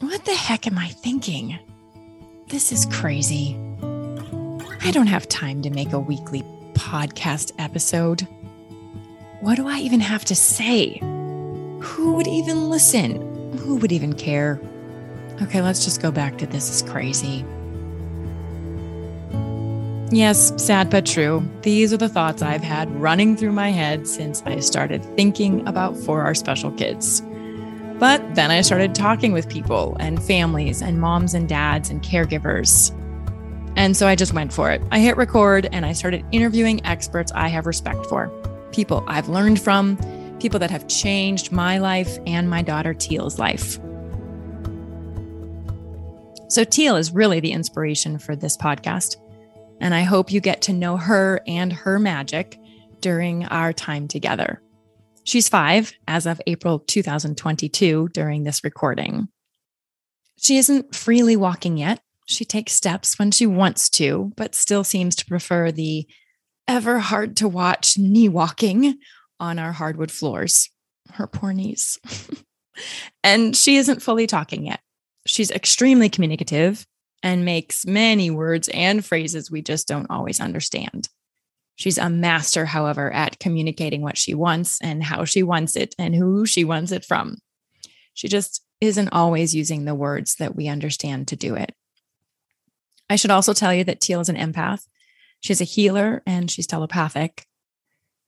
What the heck am I thinking? This is crazy. I don't have time to make a weekly podcast episode. What do I even have to say? Who would even listen? Who would even care? Okay, let's just go back to this is crazy. Yes, sad but true. These are the thoughts I've had running through my head since I started thinking about For Our Special Kids. But then I started talking with people and families and moms and dads and caregivers. And so I just went for it. I hit record and I started interviewing experts I have respect for, people I've learned from, people that have changed my life and my daughter Teal's life. So, Teal is really the inspiration for this podcast. And I hope you get to know her and her magic during our time together. She's five as of April 2022 during this recording. She isn't freely walking yet. She takes steps when she wants to, but still seems to prefer the ever hard to watch knee walking on our hardwood floors. Her poor knees. and she isn't fully talking yet. She's extremely communicative and makes many words and phrases we just don't always understand. She's a master, however, at communicating what she wants and how she wants it and who she wants it from. She just isn't always using the words that we understand to do it. I should also tell you that Teal is an empath. She's a healer and she's telepathic.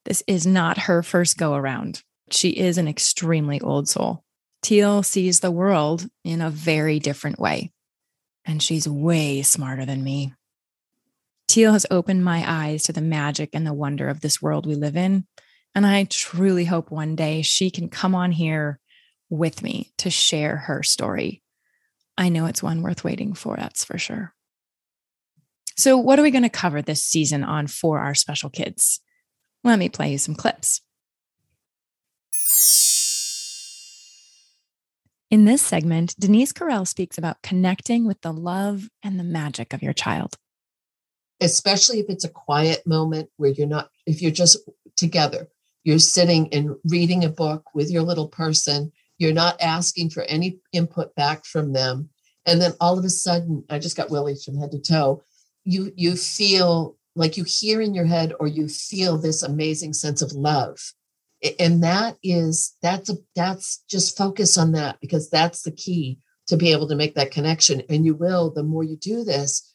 This is not her first go around. She is an extremely old soul. Teal sees the world in a very different way and she's way smarter than me. Teal has opened my eyes to the magic and the wonder of this world we live in. And I truly hope one day she can come on here with me to share her story. I know it's one worth waiting for, that's for sure. So, what are we going to cover this season on For Our Special Kids? Let me play you some clips. In this segment, Denise Carell speaks about connecting with the love and the magic of your child. Especially if it's a quiet moment where you're not, if you're just together, you're sitting and reading a book with your little person, you're not asking for any input back from them. And then all of a sudden, I just got willies from head to toe. You you feel like you hear in your head or you feel this amazing sense of love and that is that's a that's just focus on that because that's the key to be able to make that connection and you will the more you do this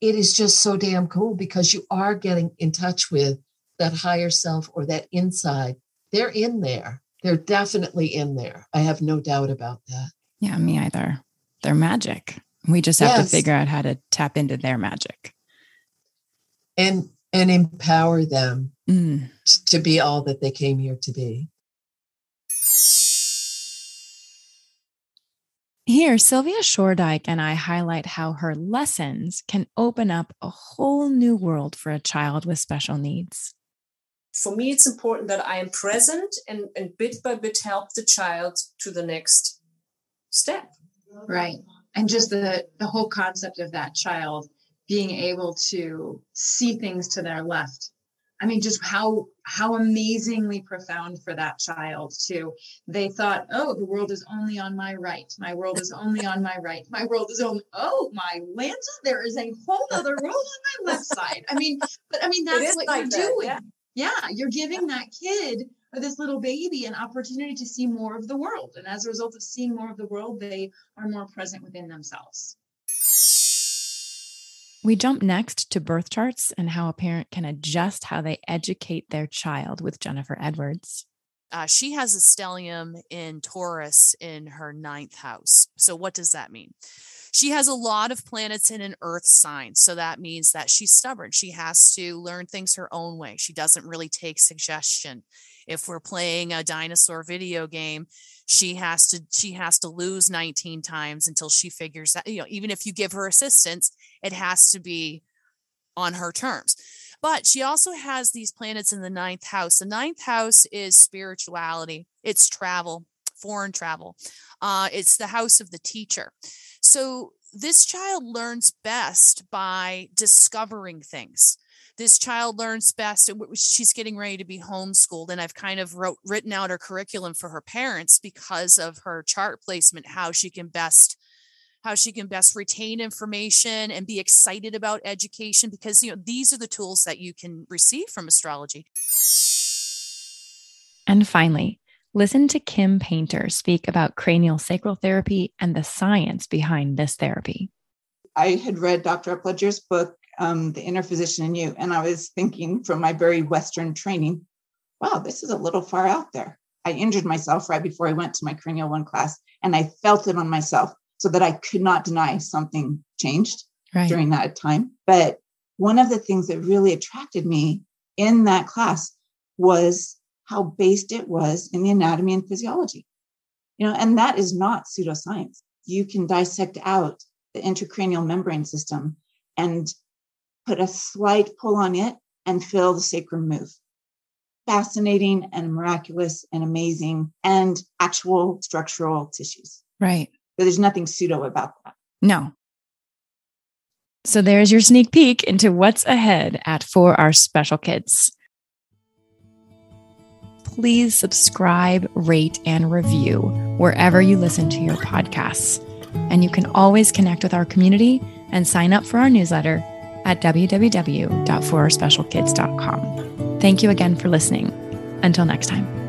it is just so damn cool because you are getting in touch with that higher self or that inside. They're in there. They're definitely in there. I have no doubt about that. Yeah me either. They're magic. We just have yes. to figure out how to tap into their magic. And and empower them mm. to be all that they came here to be. Here, Sylvia Shordyke and I highlight how her lessons can open up a whole new world for a child with special needs. For me, it's important that I am present and, and bit by bit help the child to the next step. Right. And just the, the whole concept of that child being able to see things to their left I mean, just how how amazingly profound for that child too. They thought, oh, the world is only on my right. My world is only on my right. My world is only oh my Lanta, there is a whole other world on my left side. I mean, but I mean that's what like you're that, doing. Yeah. yeah, you're giving that kid or this little baby an opportunity to see more of the world. And as a result of seeing more of the world, they are more present within themselves. We jump next to birth charts and how a parent can adjust how they educate their child with Jennifer Edwards. Uh, she has a stellium in Taurus in her ninth house. So, what does that mean? She has a lot of planets in an earth sign. So, that means that she's stubborn. She has to learn things her own way. She doesn't really take suggestion. If we're playing a dinosaur video game, she has to she has to lose 19 times until she figures that you know even if you give her assistance it has to be on her terms but she also has these planets in the ninth house. The ninth house is spirituality. It's travel foreign travel. Uh, it's the house of the teacher. So this child learns best by discovering things. This child learns best she's getting ready to be homeschooled and i've kind of wrote written out her curriculum for her parents because of her chart placement how she can best how she can best retain information and be excited about education because you know these are the tools that you can receive from astrology. And finally, listen to Kim Painter speak about cranial sacral therapy and the science behind this therapy. I had read Dr. Upledger's book, um, The Inner Physician in You, and I was thinking from my very Western training, wow, this is a little far out there. I injured myself right before I went to my cranial one class, and I felt it on myself so that I could not deny something changed right. during that time. But one of the things that really attracted me in that class was how based it was in the anatomy and physiology. You know, and that is not pseudoscience. You can dissect out the intracranial membrane system and put a slight pull on it and feel the sacrum move. Fascinating and miraculous and amazing and actual structural tissues. Right. There's nothing pseudo about that. No. So there's your sneak peek into what's ahead at For Our Special Kids. Please subscribe, rate, and review wherever you listen to your podcasts. And you can always connect with our community and sign up for our newsletter at www.forourspecialkids.com. Thank you again for listening. Until next time.